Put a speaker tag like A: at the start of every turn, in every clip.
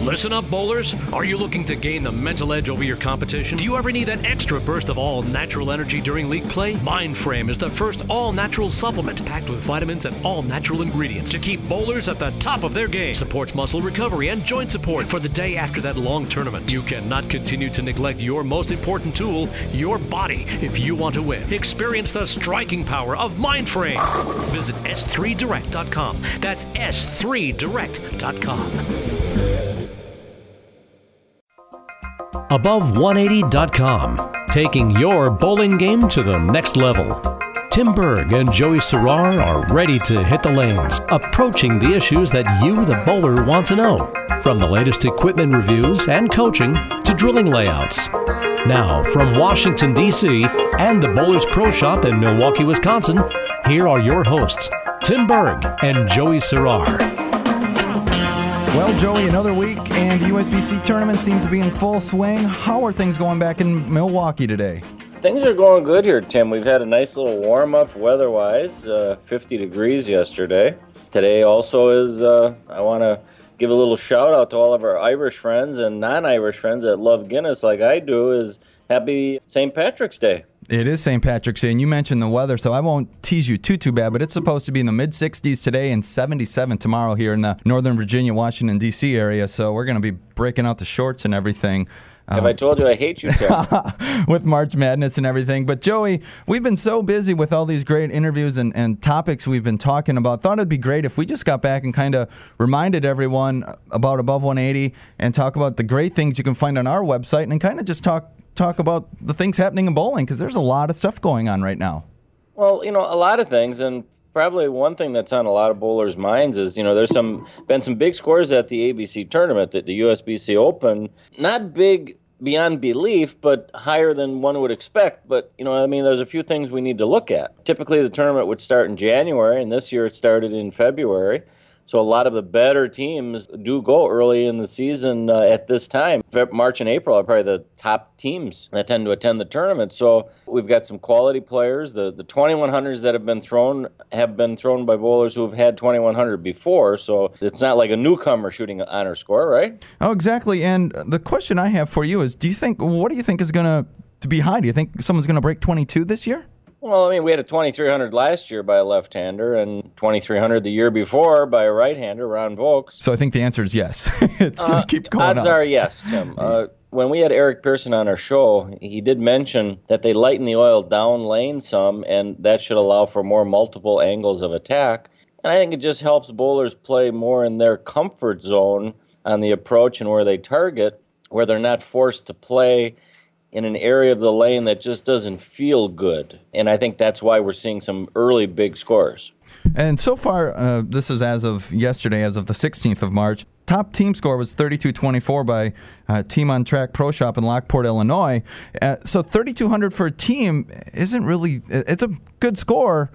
A: Listen up, bowlers. Are you looking to gain the mental edge over your competition? Do you ever need that extra burst of all natural energy during league play? Mindframe is the first all natural supplement packed with vitamins and all natural ingredients to keep bowlers at the top of their game. Supports muscle recovery and joint support for the day after that long tournament. You cannot continue to neglect your most important tool, your body, if you want to win. Experience the striking power of Mindframe. Visit s3direct.com. That's s3direct.com. Above180.com, taking your bowling game to the next level. Tim Berg and Joey Serrar are ready to hit the lanes, approaching the issues that you, the bowler, want to know. From the latest equipment reviews and coaching to drilling layouts. Now, from Washington, D.C. and the Bowlers Pro Shop in Milwaukee, Wisconsin, here are your hosts, Tim Berg and Joey Serrar.
B: Well, Joey, another week, and the USBC tournament seems to be in full swing. How are things going back in Milwaukee today?
C: Things are going good here, Tim. We've had a nice little warm up weather wise, uh, 50 degrees yesterday. Today also is, uh, I want to give a little shout out to all of our Irish friends and non Irish friends that love Guinness like I do, is happy St. Patrick's Day.
B: It is St. Patrick's Day, and you mentioned the weather, so I won't tease you too too bad. But it's supposed to be in the mid 60s today and 77 tomorrow here in the Northern Virginia, Washington D.C. area. So we're going to be breaking out the shorts and everything.
C: Have I uh, told you I hate you,
B: with March Madness and everything. But Joey, we've been so busy with all these great interviews and, and topics we've been talking about. Thought it'd be great if we just got back and kind of reminded everyone about Above 180 and talk about the great things you can find on our website and kind of just talk talk about the things happening in bowling because there's a lot of stuff going on right now.
C: Well, you know, a lot of things, and probably one thing that's on a lot of bowlers' minds is, you know, there's some been some big scores at the ABC tournament, at the USBC Open. Not big beyond belief, but higher than one would expect. But, you know, I mean, there's a few things we need to look at. Typically, the tournament would start in January, and this year it started in February. So a lot of the better teams do go early in the season uh, at this time. March and April are probably the top teams that tend to attend the tournament. So we've got some quality players. The the 2100s that have been thrown have been thrown by bowlers who have had 2100 before. So it's not like a newcomer shooting an honor score, right?
B: Oh, exactly. And the question I have for you is, do you think what do you think is going to to be high? Do you think someone's going to break 22 this year?
C: Well, I mean, we had a 2300 last year by a left-hander, and 2300 the year before by a right-hander, Ron Vokes.
B: So I think the answer is yes. it's going to uh, keep going.
C: Odds up. are yes, Tim. Uh, when we had Eric Pearson on our show, he did mention that they lighten the oil down lane some, and that should allow for more multiple angles of attack. And I think it just helps bowlers play more in their comfort zone on the approach and where they target, where they're not forced to play in an area of the lane that just doesn't feel good. And I think that's why we're seeing some early big scores.
B: And so far, uh, this is as of yesterday, as of the 16th of March. Top team score was 32-24 by uh, Team on Track Pro Shop in Lockport, Illinois. Uh, so 3,200 for a team isn't really. It's a good score,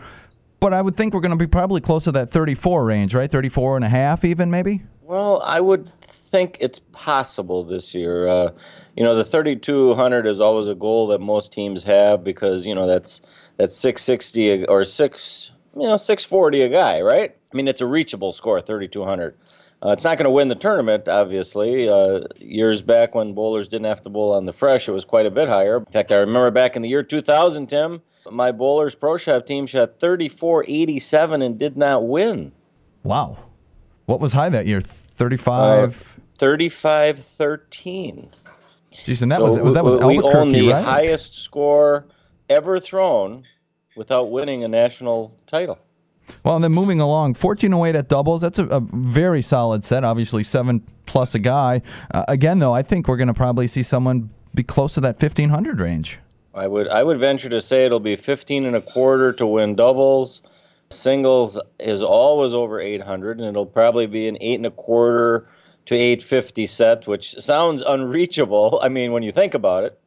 B: but I would think we're going to be probably close to that 34 range, right? 34 and a half, even maybe.
C: Well, I would think it's possible this year. You know, the 3200 is always a goal that most teams have because you know that's that's 660 or six, you know, 640 a guy, right? I mean, it's a reachable score, 3200. Uh, it's not going to win the tournament, obviously. Uh, years back when bowlers didn't have to bowl on the fresh, it was quite a bit higher. In fact, I remember back in the year 2000, Tim, my bowlers pro shop team shot 34.87 and did not win.
B: Wow. What was high that year? 35?
C: Uh, 35 13.
B: Jeez, and that so was, that was we,
C: we own the
B: right?
C: highest score ever thrown without winning a national title.
B: Well, and then moving along, 1408 at doubles. That's a, a very solid set. Obviously, seven plus a guy. Uh, again, though, I think we're going to probably see someone be close to that 1500 range.
C: I would I would venture to say it'll be 15 and a quarter to win doubles. Singles is always over 800, and it'll probably be an eight and a quarter to 850 set, which sounds unreachable. I mean, when you think about it.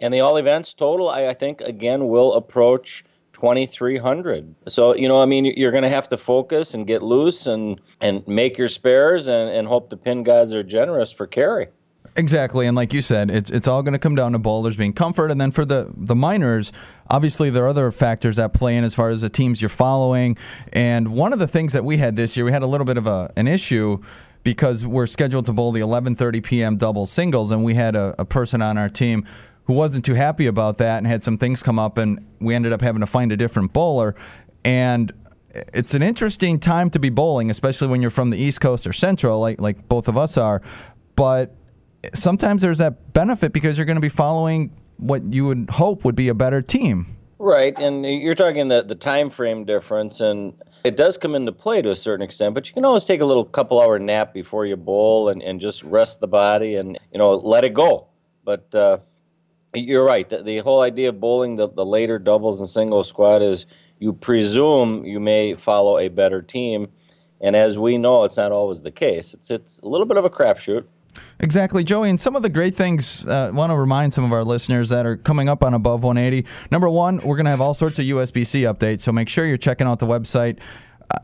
C: And the all events total, I, I think, again, will approach 2300 so you know i mean you're going to have to focus and get loose and and make your spares and, and hope the pin guys are generous for carry
B: Exactly, and like you said, it's it's all going to come down to bowlers being comfort, and then for the the minors, obviously there are other factors that play in as far as the teams you're following. And one of the things that we had this year, we had a little bit of a an issue because we're scheduled to bowl the 11:30 p.m. double singles, and we had a, a person on our team who wasn't too happy about that and had some things come up, and we ended up having to find a different bowler. And it's an interesting time to be bowling, especially when you're from the East Coast or Central, like like both of us are. But sometimes there's that benefit because you're going to be following what you would hope would be a better team.
C: Right, and you're talking the the time frame difference, and it does come into play to a certain extent. But you can always take a little couple hour nap before you bowl and, and just rest the body and you know let it go. But uh, you're right. The, the whole idea of bowling the, the later doubles and singles squad is you presume you may follow a better team, and as we know, it's not always the case. It's it's a little bit of a crapshoot.
B: Exactly, Joey. And some of the great things uh, I want to remind some of our listeners that are coming up on Above 180. Number one, we're going to have all sorts of USBC updates, so make sure you're checking out the website.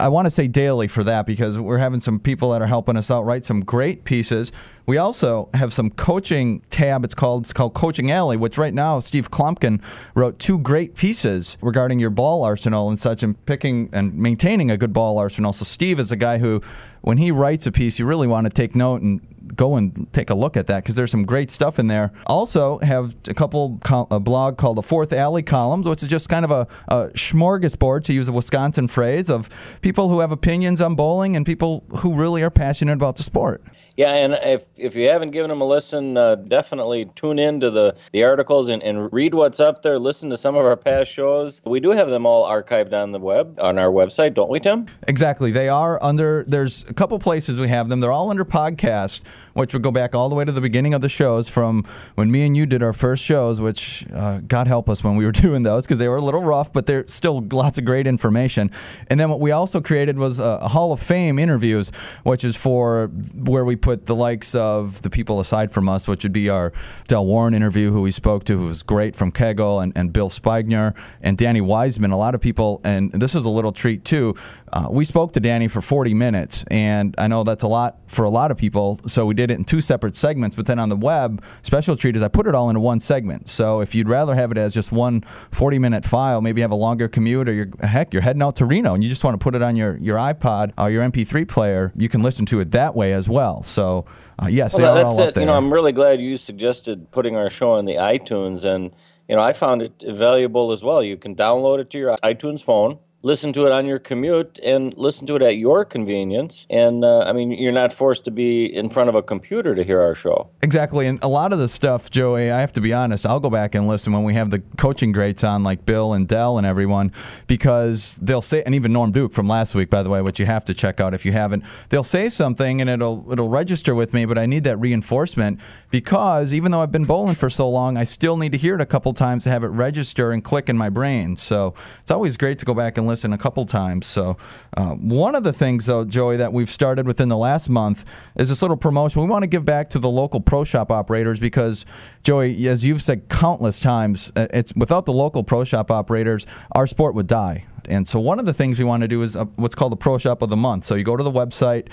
B: I want to say daily for that because we're having some people that are helping us out write some great pieces. We also have some coaching tab. It's called it's called Coaching Alley, which right now Steve Kloempken wrote two great pieces regarding your ball arsenal and such, and picking and maintaining a good ball arsenal. So Steve is a guy who, when he writes a piece, you really want to take note and go and take a look at that because there's some great stuff in there. Also, have a couple a blog called the Fourth Alley Columns, which is just kind of a, a smorgasbord to use a Wisconsin phrase of people who have opinions on bowling and people who really are passionate about the sport.
C: Yeah, and if, if you haven't given them a listen, uh, definitely tune in to the, the articles and, and read what's up there. Listen to some of our past shows. We do have them all archived on the web, on our website, don't we, Tim?
B: Exactly. They are under, there's a couple places we have them. They're all under podcast, which would go back all the way to the beginning of the shows from when me and you did our first shows, which uh, God help us when we were doing those because they were a little rough, but they're still lots of great information. And then what we also created was a, a Hall of Fame interviews, which is for where we put the likes of the people aside from us, which would be our Del Warren interview, who we spoke to, who was great from Kegel, and, and Bill Spigner and Danny Wiseman. A lot of people, and this is a little treat too. Uh, we spoke to Danny for 40 minutes, and I know that's a lot for a lot of people. So we did it in two separate segments. But then on the web, special treat is I put it all into one segment. So if you'd rather have it as just one 40 minute file, maybe have a longer commute, or you're, heck, you're heading out to Reno and you just want to put it on your, your iPod or your MP3 player, you can listen to it that way as well. So uh, yes, well, they are all
C: it.
B: there.
C: You know, I'm really glad you suggested putting our show on the iTunes, and you know, I found it valuable as well. You can download it to your iTunes phone listen to it on your commute and listen to it at your convenience. And uh, I mean, you're not forced to be in front of a computer to hear our show.
B: Exactly. And a lot of the stuff, Joey, I have to be honest, I'll go back and listen when we have the coaching greats on, like Bill and Del and everyone, because they'll say, and even Norm Duke from last week, by the way, which you have to check out if you haven't, they'll say something and it'll, it'll register with me, but I need that reinforcement because even though I've been bowling for so long, I still need to hear it a couple times to have it register and click in my brain. So it's always great to go back and listen a couple times. So, uh, one of the things, though, Joey, that we've started within the last month is this little promotion. We want to give back to the local pro shop operators because, Joey, as you've said countless times, uh, it's without the local pro shop operators, our sport would die. And so, one of the things we want to do is uh, what's called the Pro Shop of the Month. So, you go to the website.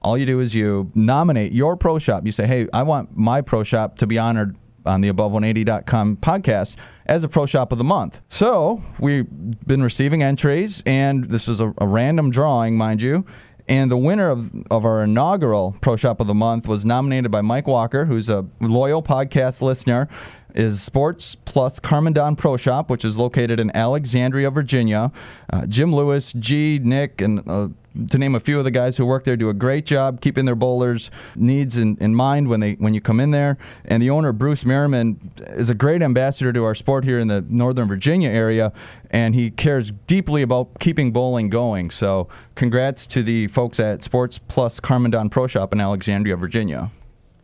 B: All you do is you nominate your pro shop. You say, hey, I want my pro shop to be honored on the above180.com podcast as a pro shop of the month. So we've been receiving entries, and this is a, a random drawing, mind you. And the winner of, of our inaugural Pro Shop of the Month was nominated by Mike Walker, who's a loyal podcast listener is Sports Plus Carmondon Pro Shop, which is located in Alexandria, Virginia. Uh, Jim Lewis, G, Nick, and uh, to name a few of the guys who work there, do a great job keeping their bowlers' needs in, in mind when they when you come in there. And the owner, Bruce Merriman, is a great ambassador to our sport here in the Northern Virginia area, and he cares deeply about keeping bowling going. So, congrats to the folks at Sports Plus Carmondon Pro Shop in Alexandria, Virginia.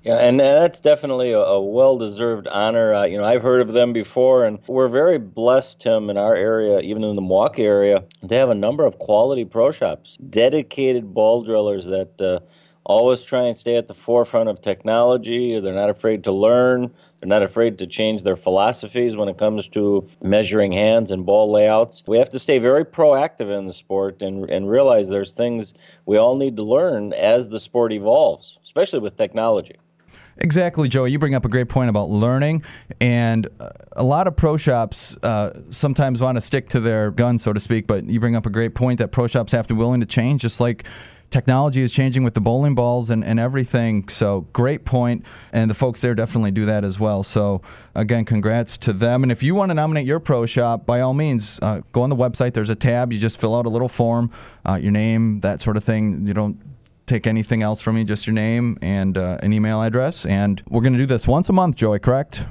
C: Yeah, and that's definitely a, a well-deserved honor. Uh, you know, I've heard of them before, and we're very blessed, Tim, in our area, even in the Milwaukee area, they have a number of quality pro shops, dedicated ball drillers that uh, always try and stay at the forefront of technology. They're not afraid to learn. They're not afraid to change their philosophies when it comes to measuring hands and ball layouts. We have to stay very proactive in the sport and, and realize there's things we all need to learn as the sport evolves, especially with technology.
B: Exactly, Joey. You bring up a great point about learning, and uh, a lot of pro shops uh, sometimes want to stick to their gun, so to speak. But you bring up a great point that pro shops have to be willing to change, just like technology is changing with the bowling balls and, and everything. So great point, and the folks there definitely do that as well. So again, congrats to them. And if you want to nominate your pro shop, by all means, uh, go on the website. There's a tab. You just fill out a little form, uh, your name, that sort of thing. You don't take anything else from me, just your name and uh, an email address. And we're going to do this once a month, Joey. Correct?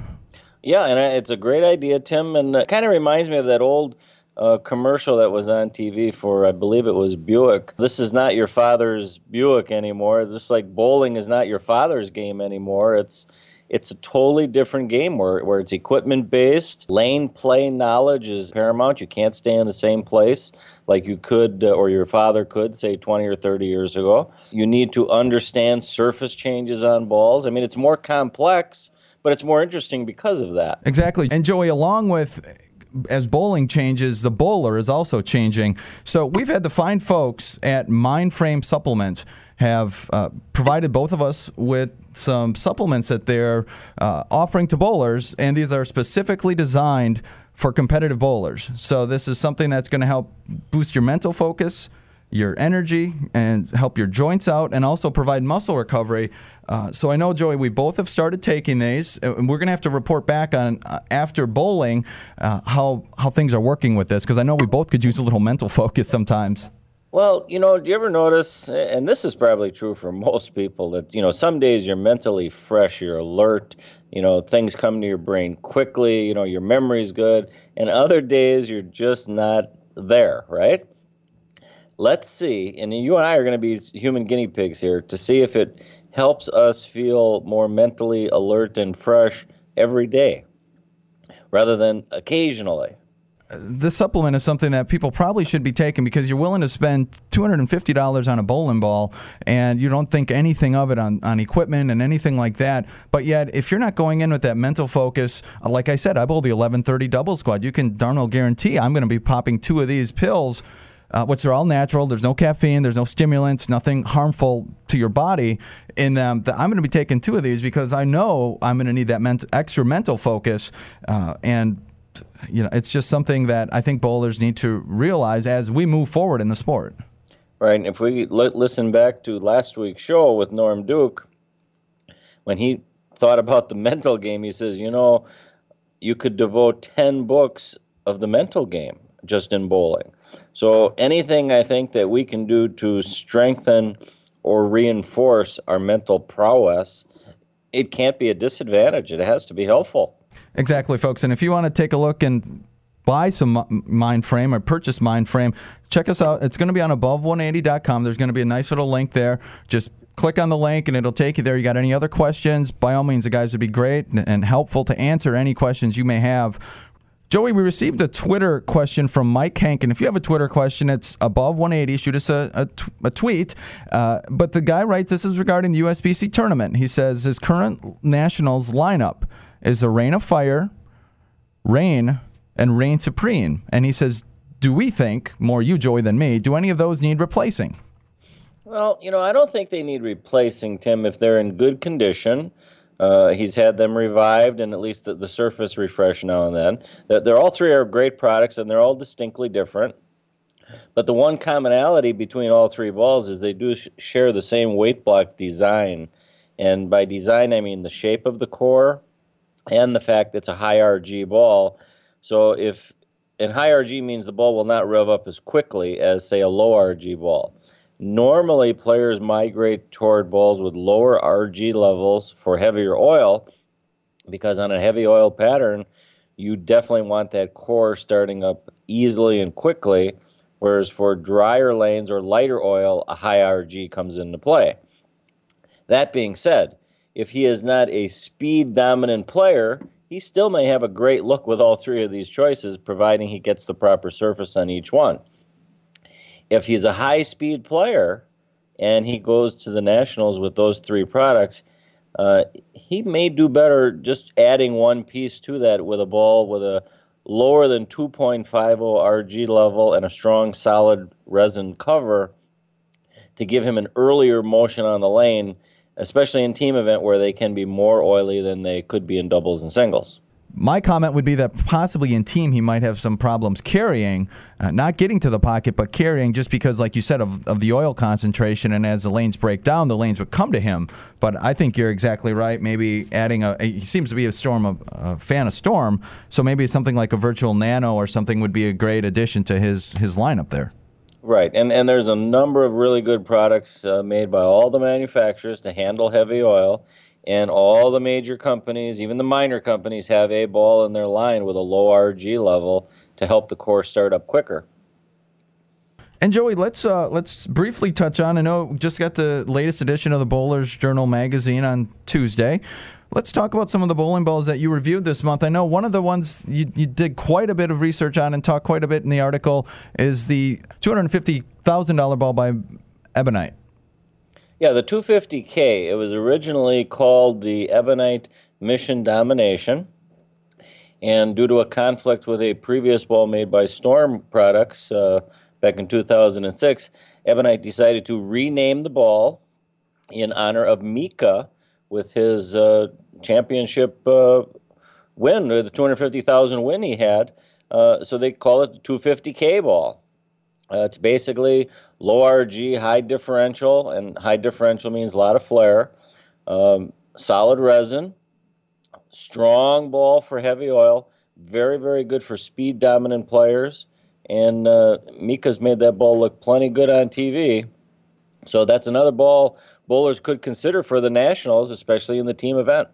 C: Yeah, and it's a great idea, Tim, and it kind of reminds me of that old uh, commercial that was on TV for, I believe it was Buick. This is not your father's Buick anymore. Just like bowling is not your father's game anymore. It's it's a totally different game where, where it's equipment based. Lane play knowledge is paramount. You can't stay in the same place like you could uh, or your father could, say 20 or 30 years ago. You need to understand surface changes on balls. I mean, it's more complex, but it's more interesting because of that.
B: Exactly. And Joey, along with as bowling changes, the bowler is also changing. So we've had the fine folks at Mindframe Supplements have uh, provided both of us with some supplements that they're uh, offering to bowlers, and these are specifically designed for competitive bowlers. So this is something that's going to help boost your mental focus your energy and help your joints out and also provide muscle recovery. Uh, so I know, Joey, we both have started taking these, and we're going to have to report back on uh, after bowling uh, how how things are working with this because I know we both could use a little mental focus sometimes.
C: Well, you know, do you ever notice, and this is probably true for most people, that, you know, some days you're mentally fresh, you're alert, you know, things come to your brain quickly, you know, your memory's good, and other days you're just not there, right? let's see, and you and I are going to be human guinea pigs here to see if it helps us feel more mentally alert and fresh every day rather than occasionally.
B: This supplement is something that people probably should be taking because you're willing to spend $250 on a bowling ball and you don't think anything of it on, on equipment and anything like that. But yet, if you're not going in with that mental focus, uh, like I said, I bowl the 1130 double squad. You can darn well guarantee I'm going to be popping two of these pills uh, which are all natural. There's no caffeine, there's no stimulants, nothing harmful to your body in them. I'm going to be taking two of these because I know I'm going to need that ment- extra mental focus uh, and you know, it's just something that I think bowlers need to realize as we move forward in the sport.
C: Right. And if we listen back to last week's show with Norm Duke, when he thought about the mental game, he says, you know, you could devote 10 books of the mental game just in bowling. So anything I think that we can do to strengthen or reinforce our mental prowess, it can't be a disadvantage. It has to be helpful.
B: Exactly, folks. And if you want to take a look and buy some mind frame or purchase mind frame check us out it's going to be on above180.com there's going to be a nice little link there just click on the link and it'll take you there you got any other questions by all means the guys would be great and helpful to answer any questions you may have Joey, we received a Twitter question from Mike Hank, and if you have a Twitter question, it's above 180. Shoot us a, a, t- a tweet. Uh, but the guy writes this is regarding the USBC tournament. He says his current Nationals lineup is a Reign of Fire, Reign, and Reign Supreme. And he says, Do we think, more you, Joey, than me, do any of those need replacing?
C: Well, you know, I don't think they need replacing, Tim, if they're in good condition. Uh, he's had them revived and at least the, the surface refresh now and then. They're, they're, all three are great products and they're all distinctly different. But the one commonality between all three balls is they do sh- share the same weight block design. And by design, I mean the shape of the core and the fact that it's a high RG ball. So if and high RG means the ball will not rev up as quickly as say a low RG ball. Normally, players migrate toward balls with lower RG levels for heavier oil because on a heavy oil pattern, you definitely want that core starting up easily and quickly. Whereas for drier lanes or lighter oil, a high RG comes into play. That being said, if he is not a speed dominant player, he still may have a great look with all three of these choices, providing he gets the proper surface on each one. If he's a high speed player and he goes to the Nationals with those three products, uh, he may do better just adding one piece to that with a ball with a lower than 2.50 RG level and a strong solid resin cover to give him an earlier motion on the lane, especially in team event where they can be more oily than they could be in doubles and singles.
B: my comment would be that possibly in team he might have some problems carrying, uh, not getting to the pocket, but carrying just because, like you said, of, of the oil concentration. And as the lanes break down, the lanes would come to him. But I think you're exactly right. Maybe adding a, he seems to be a storm of, a fan of storm, so maybe something like a virtual nano or something would be a great addition to his his lineup there.
C: Right, and and there's a number of really good products uh, made by all the manufacturers to handle heavy oil and all the major companies, even the minor companies, have a ball in their line with a low RG level to help the core start up quicker.
B: And Joey, let's uh, let's briefly touch on. I know just got the latest edition of the Bowlers Journal magazine on Tuesday. Let's talk about some of the bowling balls that you reviewed this month. I know one of the ones you, you did quite a bit of research on and talked quite a bit in the article is the two hundred fifty thousand dollar ball by Ebonite.
C: Yeah, the 250K, it was originally called the Ebonite Mission Domination. And due to a conflict with a previous ball made by Storm Products uh, back in 2006, Ebonite decided to rename the ball in honor of Mika with his uh, championship uh, win, or the 250,000 win he had. Uh, so they call it the 250K ball. Uh, it's basically low RG, high differential, and high differential means a lot of flare. Um, solid resin, strong ball for heavy oil, very, very good for speed dominant players. And uh, Mika's made that ball look plenty good on TV. So that's another ball bowlers could consider for the Nationals, especially in the team event.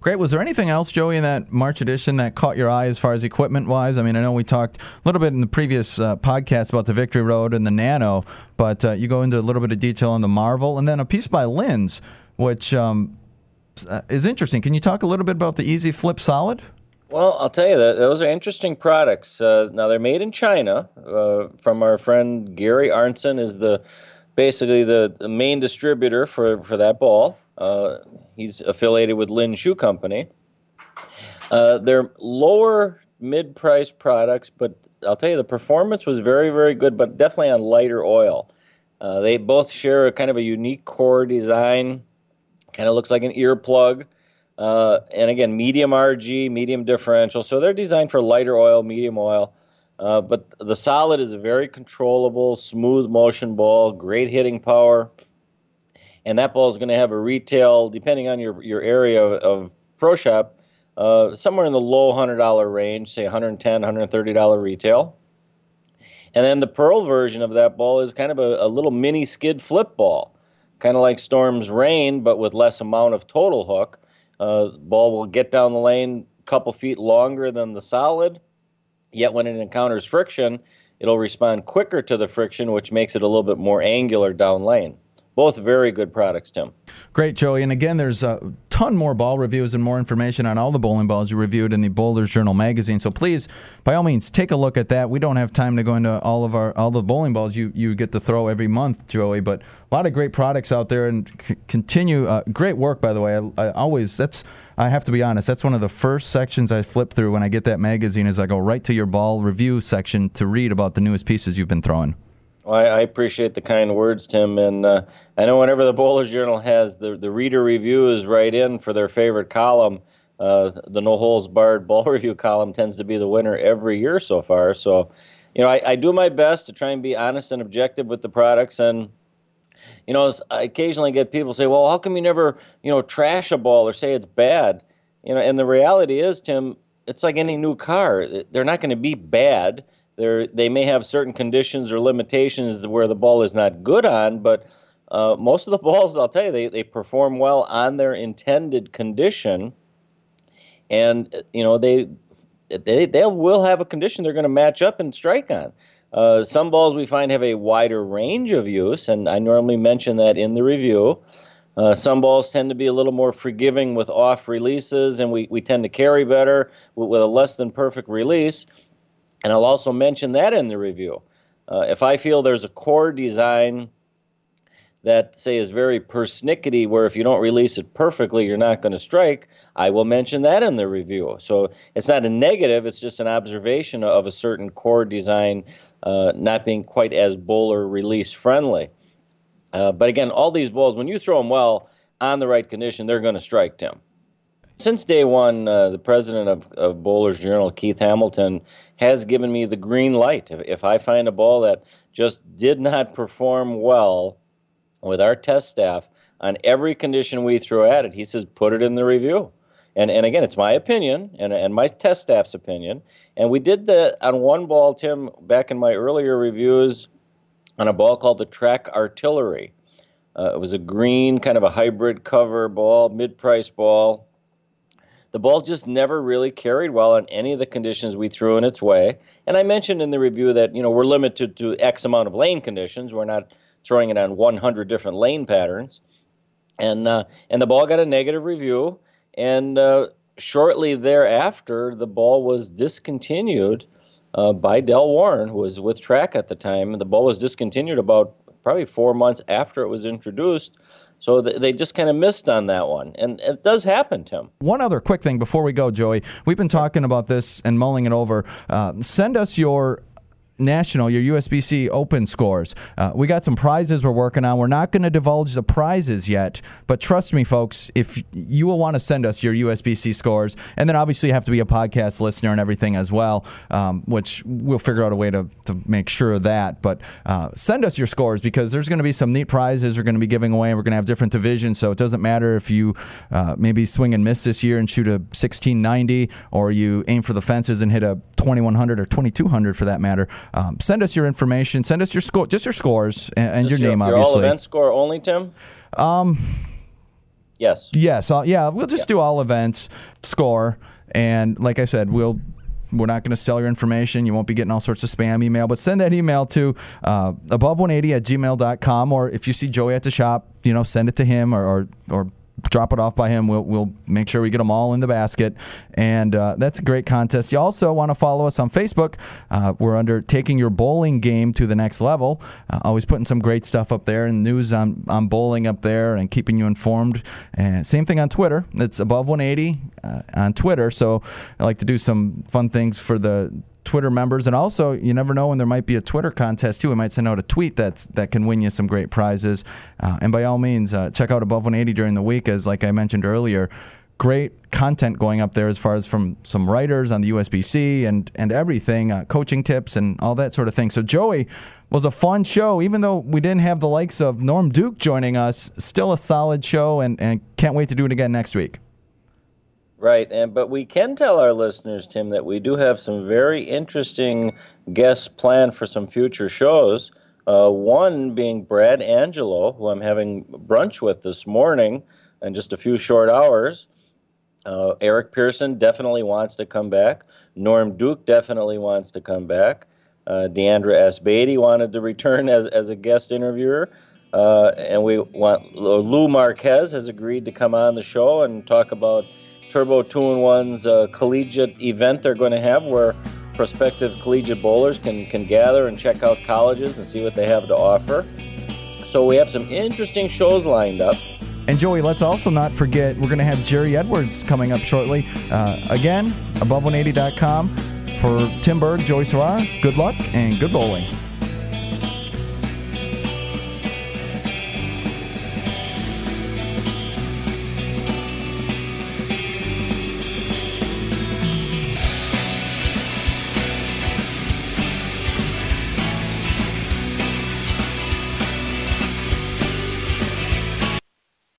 B: Great. Was there anything else, Joey, in that March edition that caught your eye as far as equipment wise? I mean, I know we talked a little bit in the previous uh, podcast about the Victory Road and the Nano, but uh, you go into a little bit of detail on the Marvel and then a piece by Lens, which um, uh, is interesting. Can you talk a little bit about the Easy Flip Solid?
C: Well, I'll tell you that those are interesting products. Uh, now they're made in China uh, from our friend Gary Arnson is the basically the, the main distributor for, for that ball. Uh, he's affiliated with Lin Shoe Company. Uh, they're lower mid-price products, but I'll tell you the performance was very, very good, but definitely on lighter oil. Uh, they both share a kind of a unique core design. Kind of looks like an earplug. Uh, and again, medium RG, medium differential. So they're designed for lighter oil, medium oil. Uh, but the solid is a very controllable, smooth motion ball, great hitting power and that ball is going to have a retail, depending on your your area of, of pro shop, uh, somewhere in the low hundred dollar range, say $110, 130 dollar retail. And then the pearl version of that ball is kind of a, a little mini skid flip ball, kind of like Storm's Reign, but with less amount of total hook. Uh, ball will get down the lane a couple feet longer than the solid, yet when it encounters friction, it'll respond quicker to the friction, which makes it a little bit more angular down lane. Both very good products, Tim.
B: Great, Joey. And again, there's a ton more ball reviews and more information on all the bowling balls you reviewed in the Bowlers Journal magazine. So please, by all means, take a look at that. We don't have time to go into all of our all the bowling balls you, you get to throw every month, Joey. But a lot of great products out there, and c- continue uh, great work. By the way, I, I always that's I have to be honest. That's one of the first sections I flip through when I get that magazine. Is I go right to your ball review section to read about the newest pieces you've been throwing.
C: Well, I, I, appreciate the kind words, Tim. And uh, I know whenever the Bowlers Journal has the, the reader reviews right in for their favorite column, uh, the No Holes Barred Ball Review column tends to be the winner every year so far. So, you know, I, I do my best to try and be honest and objective with the products. And, you know, I occasionally get people say, well, how come you never, you know, trash a ball or say it's bad? You know, and the reality is, Tim, it's like any new car. They're not going to be bad they they may have certain conditions or limitations where the ball is not good on, but uh, most of the balls, I'll tell you, they, they perform well on their intended condition, and you know they they they will have a condition they're going to match up and strike on. Uh, some balls we find have a wider range of use, and I normally mention that in the review. Uh, some balls tend to be a little more forgiving with off releases, and we, we tend to carry better with, with a less than perfect release. And I'll also mention that in the review. Uh, if I feel there's a core design that, say, is very persnickety, where if you don't release it perfectly, you're not going to strike, I will mention that in the review. So it's not a negative, it's just an observation of a certain core design uh, not being quite as bowler release friendly. Uh, but again, all these balls, when you throw them well on the right condition, they're going to strike, Tim. Since day one, uh, the president of, of Bowlers Journal, Keith Hamilton, has given me the green light. If, if I find a ball that just did not perform well with our test staff on every condition we throw at it, he says, put it in the review. And, and again, it's my opinion and, and my test staff's opinion. And we did that on one ball, Tim, back in my earlier reviews on a ball called the Track Artillery. Uh, it was a green, kind of a hybrid cover ball, mid price ball. The ball just never really carried well in any of the conditions we threw in its way. And I mentioned in the review that, you know, we're limited to X amount of lane conditions. We're not throwing it on 100 different lane patterns. And, uh, and the ball got a negative review. And uh, shortly thereafter, the ball was discontinued uh, by Del Warren, who was with track at the time. The ball was discontinued about probably four months after it was introduced. So they just kind of missed on that one. And it does happen, Tim.
B: One other quick thing before we go, Joey. We've been talking about this and mulling it over. Uh, send us your national, your USBC Open scores. Uh, we got some prizes we're working on. We're not going to divulge the prizes yet, but trust me, folks, if you will want to send us your USBC scores, and then obviously you have to be a podcast listener and everything as well, um, which we'll figure out a way to, to make sure of that. But uh, send us your scores because there's going to be some neat prizes we're going to be giving away. We're going to have different divisions, so it doesn't matter if you uh, maybe swing and miss this year and shoot a 1690, or you aim for the fences and hit a 2100 or 2200 for that matter. Um, send us your information. Send us your score, just your scores and, and your, your, name,
C: your
B: obviously.
C: all event score only, Tim. Um. Yes.
B: Yes. Uh, yeah. We'll just yeah. do all events score, and like I said, we'll we're not going to sell your information. You won't be getting all sorts of spam email, but send that email to uh, above180 at gmail.com. Or if you see Joey at the shop, you know, send it to him or, or, or drop it off by him. We'll, we'll make sure we get them all in the basket. And uh, that's a great contest. You also want to follow us on Facebook. Uh, we're under taking your bowling game to the next level. Uh, always putting some great stuff up there and news on, on bowling up there and keeping you informed. And same thing on Twitter. It's above 180 uh, on Twitter. So I like to do some fun things for the Twitter members, and also you never know when there might be a Twitter contest too. We might send out a tweet that's that can win you some great prizes. Uh, and by all means, uh, check out Above 180 during the week, as like I mentioned earlier. Great content going up there as far as from some writers on the USBC and and everything, uh, coaching tips and all that sort of thing. So Joey was a fun show, even though we didn't have the likes of Norm Duke joining us. Still a solid show, and and can't wait to do it again next week.
C: Right, and but we can tell our listeners, Tim, that we do have some very interesting guests planned for some future shows. Uh, one being Brad Angelo, who I'm having brunch with this morning in just a few short hours. Uh, Eric Pearson definitely wants to come back. Norm Duke definitely wants to come back. Uh, Diandra Asbaty wanted to return as, as a guest interviewer. Uh, and we want Lou Marquez has agreed to come on the show and talk about Turbo Two in One's uh, collegiate event they're going to have where prospective collegiate bowlers can, can gather and check out colleges and see what they have to offer. So we have some interesting shows lined up.
B: And Joey, let's also not forget we're going to have Jerry Edwards coming up shortly. Uh, again, above180.com. For Tim Berg, Joey Serrara, good luck and good bowling.